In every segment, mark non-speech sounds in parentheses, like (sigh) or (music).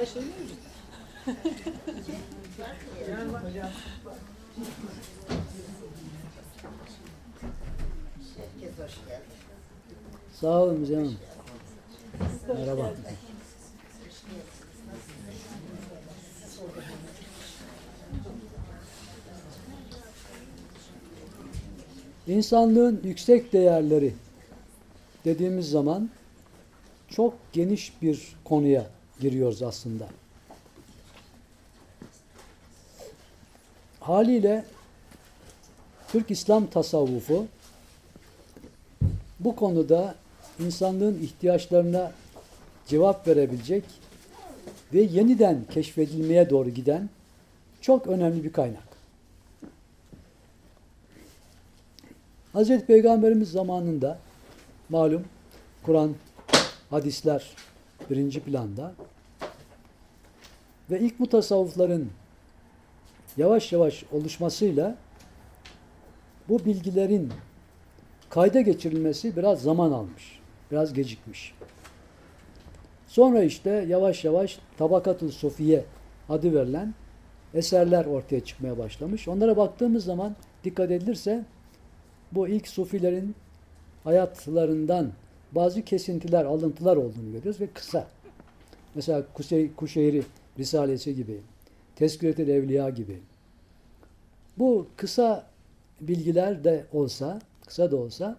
Her şey mevcut. Herkes hoş geldi. Sağ olun Hanım. Merhaba. İnsanlığın yüksek değerleri dediğimiz zaman çok geniş bir konuya giriyoruz aslında. Haliyle Türk İslam tasavvufu bu konuda insanlığın ihtiyaçlarına cevap verebilecek ve yeniden keşfedilmeye doğru giden çok önemli bir kaynak. Hazreti Peygamberimiz zamanında malum Kur'an, hadisler birinci planda ve ilk mutasavvıfların yavaş yavaş oluşmasıyla bu bilgilerin kayda geçirilmesi biraz zaman almış. Biraz gecikmiş. Sonra işte yavaş yavaş Tabakatul Sofiye adı verilen eserler ortaya çıkmaya başlamış. Onlara baktığımız zaman dikkat edilirse bu ilk sufilerin hayatlarından bazı kesintiler, alıntılar olduğunu görüyoruz ve kısa. Mesela Kuşey, Kuşeyri Risalesi gibi, Tezkiret-i Evliya gibi. Bu kısa bilgiler de olsa, kısa da olsa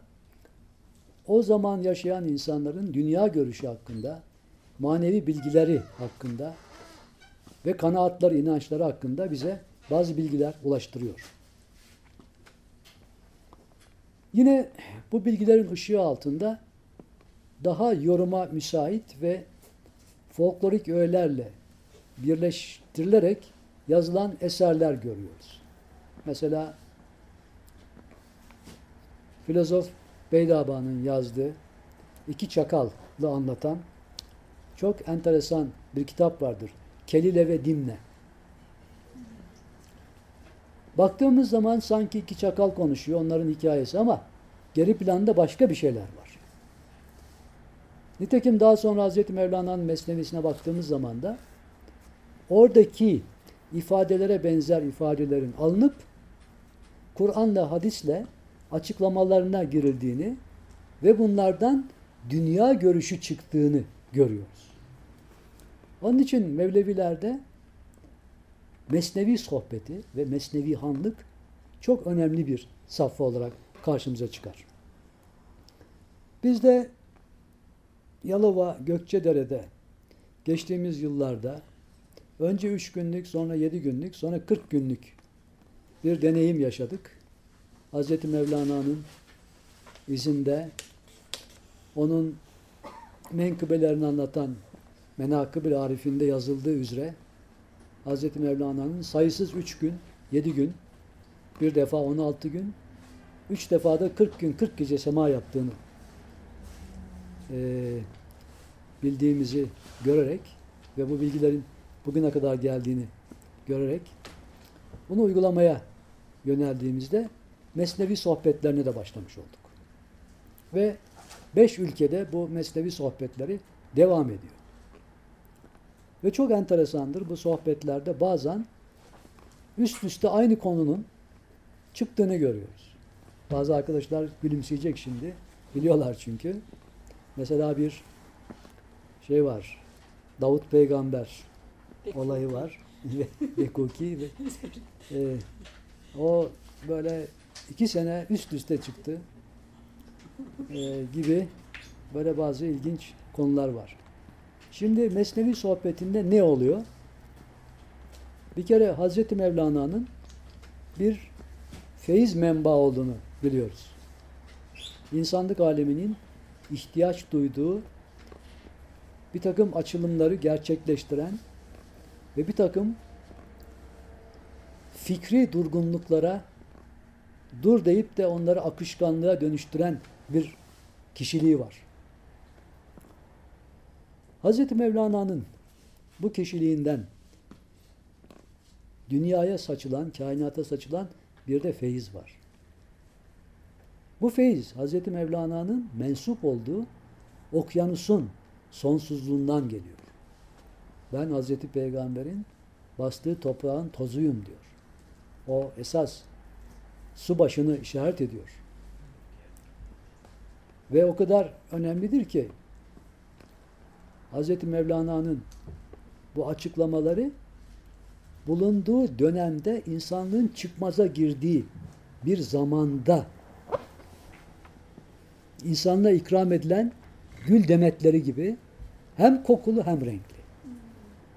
o zaman yaşayan insanların dünya görüşü hakkında, manevi bilgileri hakkında ve kanaatları, inançları hakkında bize bazı bilgiler ulaştırıyor. Yine bu bilgilerin ışığı altında daha yoruma müsait ve folklorik öğelerle birleştirilerek yazılan eserler görüyoruz. Mesela filozof Beydaba'nın yazdığı iki çakallı anlatan çok enteresan bir kitap vardır. Kelile ve Dimne. Baktığımız zaman sanki iki çakal konuşuyor onların hikayesi ama geri planda başka bir şeyler var. Nitekim daha sonra Hazreti Mevlana'nın mesnevisine baktığımız zaman da oradaki ifadelere benzer ifadelerin alınıp Kur'an'la hadisle açıklamalarına girildiğini ve bunlardan dünya görüşü çıktığını görüyoruz. Onun için Mevlevilerde mesnevi sohbeti ve mesnevi hanlık çok önemli bir safha olarak karşımıza çıkar. Biz de Yalova Gökçedere'de geçtiğimiz yıllarda önce üç günlük sonra yedi günlük sonra 40 günlük bir deneyim yaşadık. Hazreti Mevlana'nın izinde onun menkıbelerini anlatan Menakıb-ı Arif'inde yazıldığı üzere Hazreti Mevlana'nın sayısız üç gün, yedi gün, bir defa 16 gün, üç defa da 40 gün, 40 gece sema yaptığını e, bildiğimizi görerek ve bu bilgilerin bugüne kadar geldiğini görerek bunu uygulamaya yöneldiğimizde mesnevi sohbetlerine de başlamış olduk. Ve beş ülkede bu mesnevi sohbetleri devam ediyor. Ve çok enteresandır bu sohbetlerde bazen üst üste aynı konunun çıktığını görüyoruz. Bazı arkadaşlar gülümseyecek şimdi. Biliyorlar çünkü. Mesela bir şey var. Davut peygamber olayı var. Bekuki (laughs) ve (laughs) e, o böyle iki sene üst üste çıktı e, gibi böyle bazı ilginç konular var. Şimdi Mesnevi sohbetinde ne oluyor? Bir kere Hazreti Mevlana'nın bir feyiz menba olduğunu biliyoruz. İnsanlık aleminin ihtiyaç duyduğu bir takım açılımları gerçekleştiren ve bir takım fikri durgunluklara dur deyip de onları akışkanlığa dönüştüren bir kişiliği var. Hazreti Mevlana'nın bu kişiliğinden dünyaya saçılan, kainata saçılan bir de feyiz var. Bu feyiz Hazreti Mevlana'nın mensup olduğu okyanusun sonsuzluğundan geliyor. Ben Hazreti Peygamber'in bastığı toprağın tozuyum diyor. O esas su başını işaret ediyor. Ve o kadar önemlidir ki Hazreti Mevlana'nın bu açıklamaları bulunduğu dönemde insanlığın çıkmaza girdiği bir zamanda insanlığa ikram edilen gül demetleri gibi hem kokulu hem renkli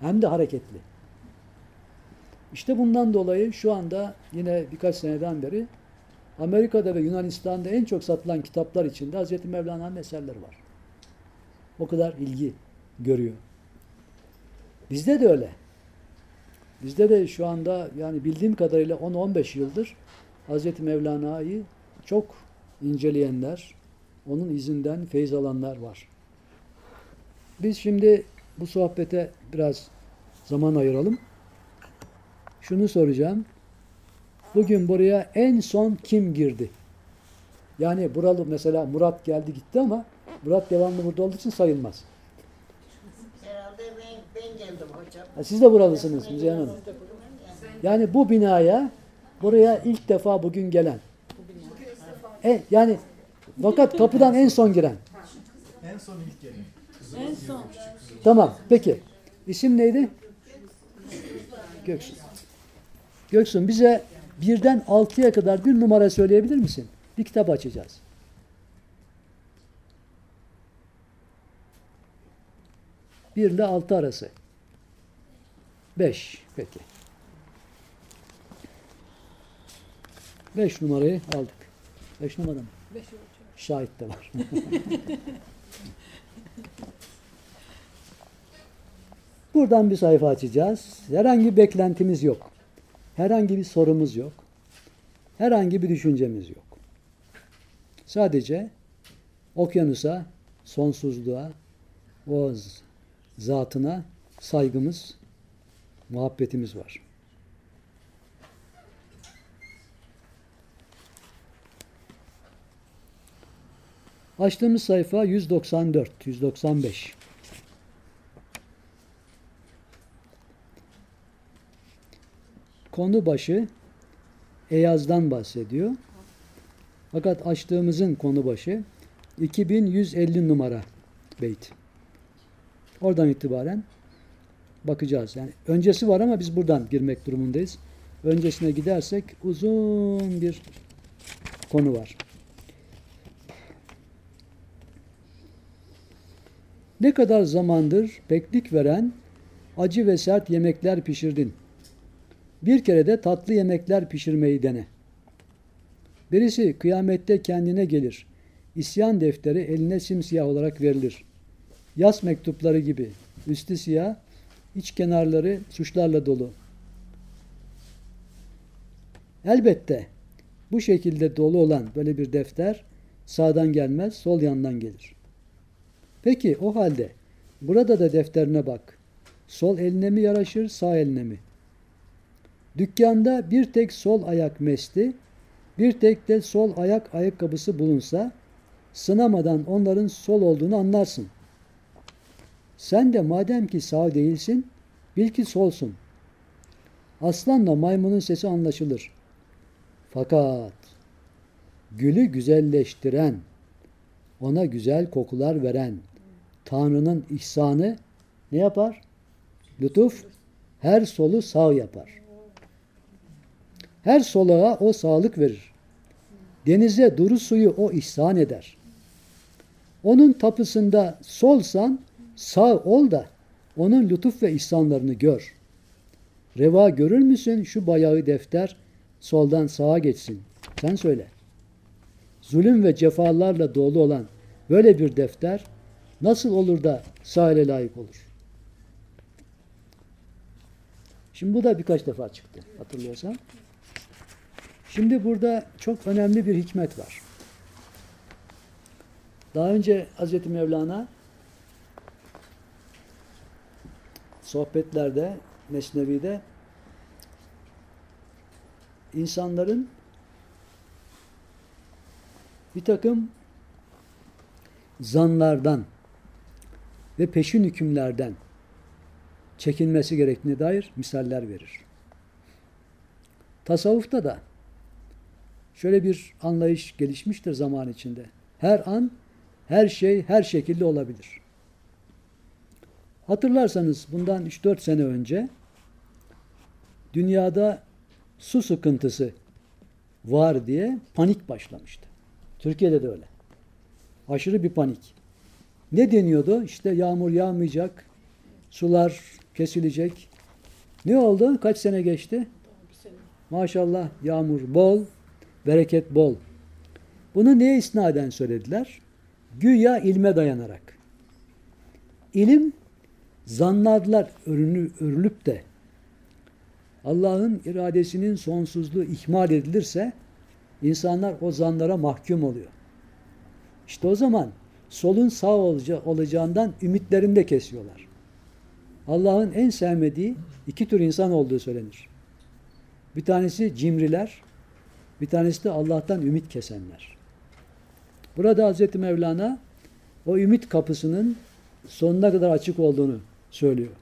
hem de hareketli. İşte bundan dolayı şu anda yine birkaç seneden beri Amerika'da ve Yunanistan'da en çok satılan kitaplar içinde Hz. Mevlana'nın eserleri var. O kadar ilgi görüyor. Bizde de öyle. Bizde de şu anda yani bildiğim kadarıyla 10-15 yıldır Hz. Mevlana'yı çok inceleyenler, onun izinden feyiz alanlar var. Biz şimdi bu sohbete biraz zaman ayıralım. Şunu soracağım. Bugün buraya en son kim girdi? Yani buralı mesela Murat geldi gitti ama Murat devamlı burada olduğu için sayılmaz. Herhalde ben, ben geldim hocam. Ha, siz de buralısınız Müzeyyen Hanım. Yani bu binaya buraya ilk defa bugün gelen. E, yani fakat kapıdan en son giren. En son ilk gelin. En son. Tamam. Peki. İsim neydi? Göksun. Göksun bize birden altıya kadar bir numara söyleyebilir misin? Bir kitap açacağız. Bir ile altı arası. Beş. Peki. Beş numarayı aldık. Beş numara mı? Beş. Şahit de var. (laughs) Buradan bir sayfa açacağız. Herhangi bir beklentimiz yok. Herhangi bir sorumuz yok. Herhangi bir düşüncemiz yok. Sadece okyanusa, sonsuzluğa, o zatına saygımız, muhabbetimiz var. Açtığımız sayfa 194, 195. Konu başı Eyaz'dan bahsediyor. Fakat açtığımızın konu başı 2150 numara beyt. Oradan itibaren bakacağız. Yani öncesi var ama biz buradan girmek durumundayız. Öncesine gidersek uzun bir konu var. Ne kadar zamandır beklik veren acı ve sert yemekler pişirdin. Bir kere de tatlı yemekler pişirmeyi dene. Birisi kıyamette kendine gelir. İsyan defteri eline simsiyah olarak verilir. Yas mektupları gibi. Üstü siyah, iç kenarları suçlarla dolu. Elbette bu şekilde dolu olan böyle bir defter sağdan gelmez, sol yandan gelir. Peki o halde burada da defterine bak. Sol eline mi yaraşır, sağ eline mi? Dükkanda bir tek sol ayak mesli, bir tek de sol ayak ayakkabısı bulunsa, sınamadan onların sol olduğunu anlarsın. Sen de madem ki sağ değilsin, bil ki solsun. Aslanla maymunun sesi anlaşılır. Fakat gülü güzelleştiren, ona güzel kokular veren Tanrı'nın ihsanı ne yapar? Lütuf her solu sağ yapar. Her soluğa o sağlık verir. Denize duru suyu o ihsan eder. Onun tapısında solsan sağ ol da onun lütuf ve ihsanlarını gör. Reva görür müsün şu bayağı defter soldan sağa geçsin. Sen söyle. Zulüm ve cefalarla dolu olan böyle bir defter nasıl olur da sağ ele layık olur? Şimdi bu da birkaç defa çıktı hatırlıyorsan. Şimdi burada çok önemli bir hikmet var. Daha önce Hz. Mevlana sohbetlerde, Mesnevi'de insanların bir takım zanlardan, ve peşin hükümlerden çekinmesi gerektiğine dair misaller verir. Tasavvufta da şöyle bir anlayış gelişmiştir zaman içinde. Her an her şey her şekilde olabilir. Hatırlarsanız bundan 3-4 sene önce dünyada su sıkıntısı var diye panik başlamıştı. Türkiye'de de öyle. Aşırı bir panik. Ne deniyordu? İşte yağmur yağmayacak, sular kesilecek. Ne oldu? Kaç sene geçti? Maşallah yağmur bol, bereket bol. Bunu neye isnaden söylediler? Güya ilme dayanarak. İlim zannadlar örünü, örülüp de Allah'ın iradesinin sonsuzluğu ihmal edilirse insanlar o zanlara mahkum oluyor. İşte o zaman solun sağ olaca- olacağından ümitlerini de kesiyorlar. Allah'ın en sevmediği iki tür insan olduğu söylenir. Bir tanesi cimriler, bir tanesi de Allah'tan ümit kesenler. Burada Hazreti Mevlana o ümit kapısının sonuna kadar açık olduğunu söylüyor.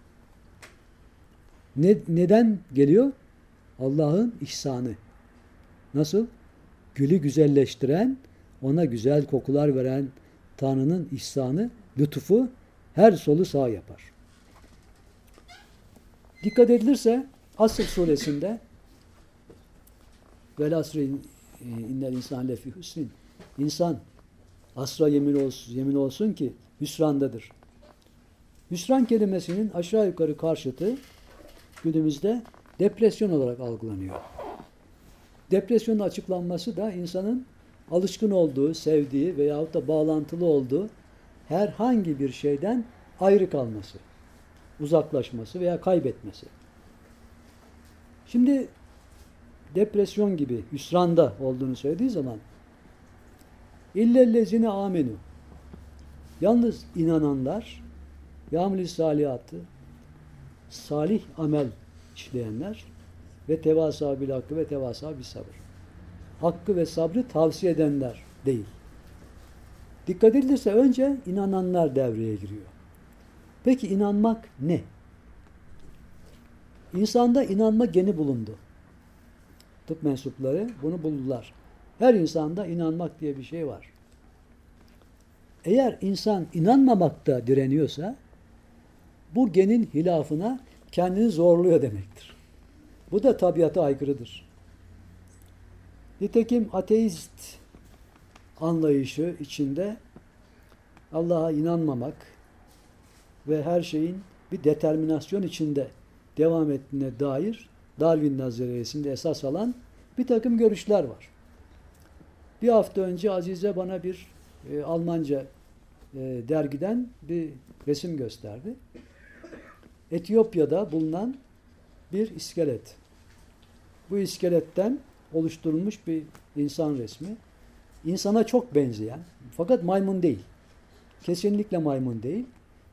Ne, neden geliyor? Allah'ın ihsanı. Nasıl? Gülü güzelleştiren, ona güzel kokular veren Tanrı'nın ihsanı, lütufu her solu sağ yapar. Dikkat edilirse Asr suresinde Vel asri innel insan lefi hüsnin. İnsan asra yemin olsun, yemin olsun ki hüsrandadır. Hüsran kelimesinin aşağı yukarı karşıtı günümüzde depresyon olarak algılanıyor. Depresyonun açıklanması da insanın alışkın olduğu, sevdiği veyahut da bağlantılı olduğu herhangi bir şeyden ayrı kalması, uzaklaşması veya kaybetmesi. Şimdi depresyon gibi hüsranda olduğunu söylediği zaman illellezine amenu yalnız inananlar yağmur salihatı salih amel işleyenler ve tevasa bil hakkı ve tevasa bil sabır. Hakkı ve sabrı tavsiye edenler değil. Dikkat edilirse önce inananlar devreye giriyor. Peki inanmak ne? İnsanda inanma geni bulundu. Tıp mensupları bunu buldular. Her insanda inanmak diye bir şey var. Eğer insan inanmamakta direniyorsa bu genin hilafına kendini zorluyor demektir. Bu da tabiata aykırıdır. Nitekim ateist anlayışı içinde Allah'a inanmamak ve her şeyin bir determinasyon içinde devam ettiğine dair Darwin nazariyesinde esas alan bir takım görüşler var. Bir hafta önce Azize bana bir e, Almanca e, dergiden bir resim gösterdi. Etiyopya'da bulunan bir iskelet. Bu iskeletten oluşturulmuş bir insan resmi. İnsana çok benzeyen, fakat maymun değil. Kesinlikle maymun değil.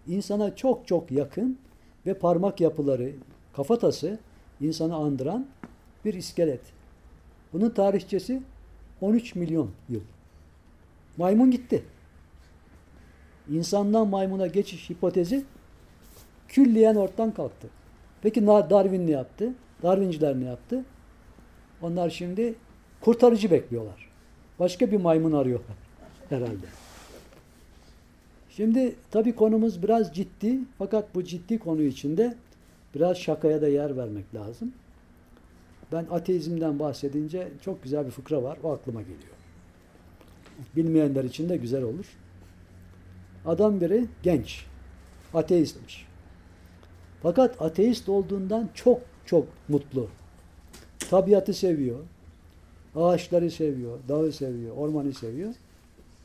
İnsana çok çok yakın ve parmak yapıları, kafatası insanı andıran bir iskelet. Bunun tarihçesi 13 milyon yıl. Maymun gitti. İnsandan maymuna geçiş hipotezi külliyen ortadan kalktı. Peki Darwin ne yaptı? Darwinciler ne yaptı? Onlar şimdi kurtarıcı bekliyorlar. Başka bir maymun arıyorlar (laughs) herhalde. Şimdi tabii konumuz biraz ciddi fakat bu ciddi konu içinde biraz şakaya da yer vermek lazım. Ben ateizmden bahsedince çok güzel bir fıkra var. O aklıma geliyor. Bilmeyenler için de güzel olur. Adam biri genç. Ateistmiş. Fakat ateist olduğundan çok çok mutlu. Tabiatı seviyor. Ağaçları seviyor. Dağı seviyor. Ormanı seviyor.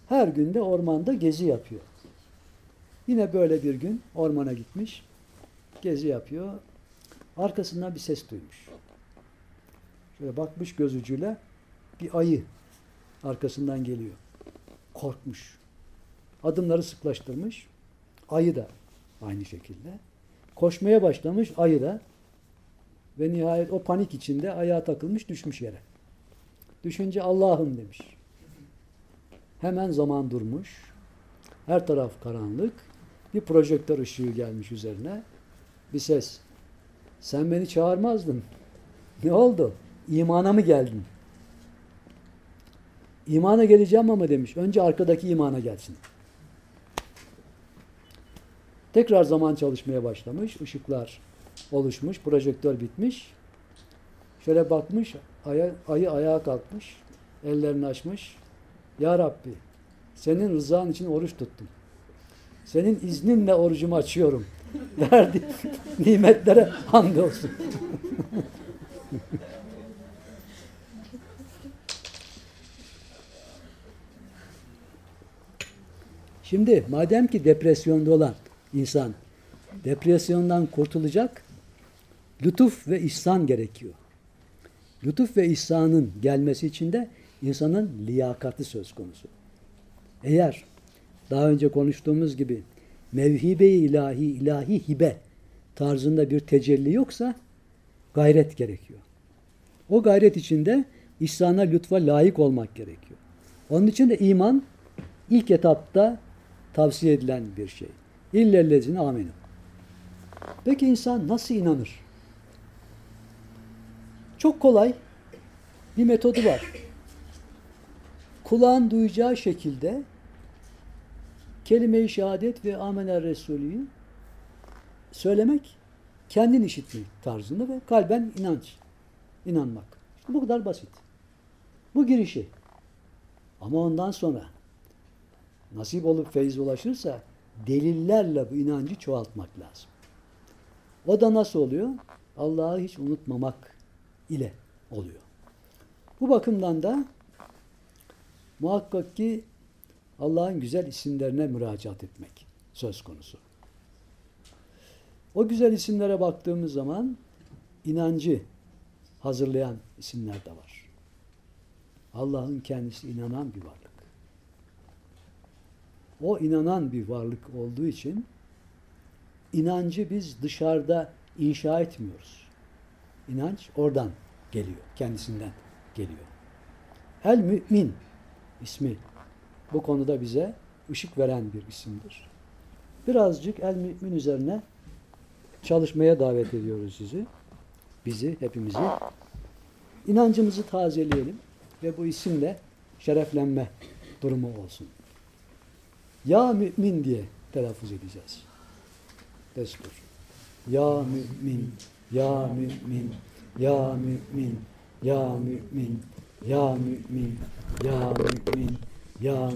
Her günde ormanda gezi yapıyor. Yine böyle bir gün ormana gitmiş. Gezi yapıyor. Arkasından bir ses duymuş. Şöyle bakmış göz ucuyla bir ayı arkasından geliyor. Korkmuş. Adımları sıklaştırmış. Ayı da aynı şekilde. Koşmaya başlamış ayı da ve nihayet o panik içinde ayağa takılmış düşmüş yere. Düşünce Allah'ım demiş. Hemen zaman durmuş. Her taraf karanlık. Bir projektör ışığı gelmiş üzerine. Bir ses. Sen beni çağırmazdın. Ne oldu? İmana mı geldin? İmana geleceğim ama demiş. Önce arkadaki imana gelsin. Tekrar zaman çalışmaya başlamış. Işıklar oluşmuş. Projektör bitmiş. Şöyle bakmış. Aya, ayı ayağa kalkmış. Ellerini açmış. Ya Rabbi senin rızan için oruç tuttum. Senin izninle orucumu açıyorum. (laughs) Verdi nimetlere hamdolsun. Şimdi madem ki depresyonda olan insan depresyondan kurtulacak lütuf ve ihsan gerekiyor. Lütuf ve ihsanın gelmesi için de insanın liyakati söz konusu. Eğer daha önce konuştuğumuz gibi mevhibe-i ilahi, ilahi hibe tarzında bir tecelli yoksa gayret gerekiyor. O gayret içinde ihsana, lütfa layık olmak gerekiyor. Onun için de iman ilk etapta tavsiye edilen bir şey. İllellezine amenü. Peki insan nasıl inanır? Çok kolay bir metodu var. Kulağın duyacağı şekilde kelime-i şehadet ve amener Resulü'yü söylemek, kendin işitmek tarzında ve kalben inanç, inanmak. İşte bu kadar basit. Bu girişi. Ama ondan sonra nasip olup feyiz ulaşırsa delillerle bu inancı çoğaltmak lazım. O da nasıl oluyor? Allah'ı hiç unutmamak ile oluyor. Bu bakımdan da muhakkak ki Allah'ın güzel isimlerine müracaat etmek söz konusu. O güzel isimlere baktığımız zaman inancı hazırlayan isimler de var. Allah'ın kendisi inanan bir varlık. O inanan bir varlık olduğu için inancı biz dışarıda inşa etmiyoruz. İnanç oradan geliyor, kendisinden geliyor. El Mümin ismi bu konuda bize ışık veren bir isimdir. Birazcık El Mümin üzerine çalışmaya davet ediyoruz sizi. Bizi, hepimizi. İnancımızı tazeleyelim ve bu isimle şereflenme durumu olsun. Ya mümin diye telaffuz edeceğiz. Destur. Ya mümin, ya mümin, ya mümin, ya mümin, ya mümin, ya mümin, ya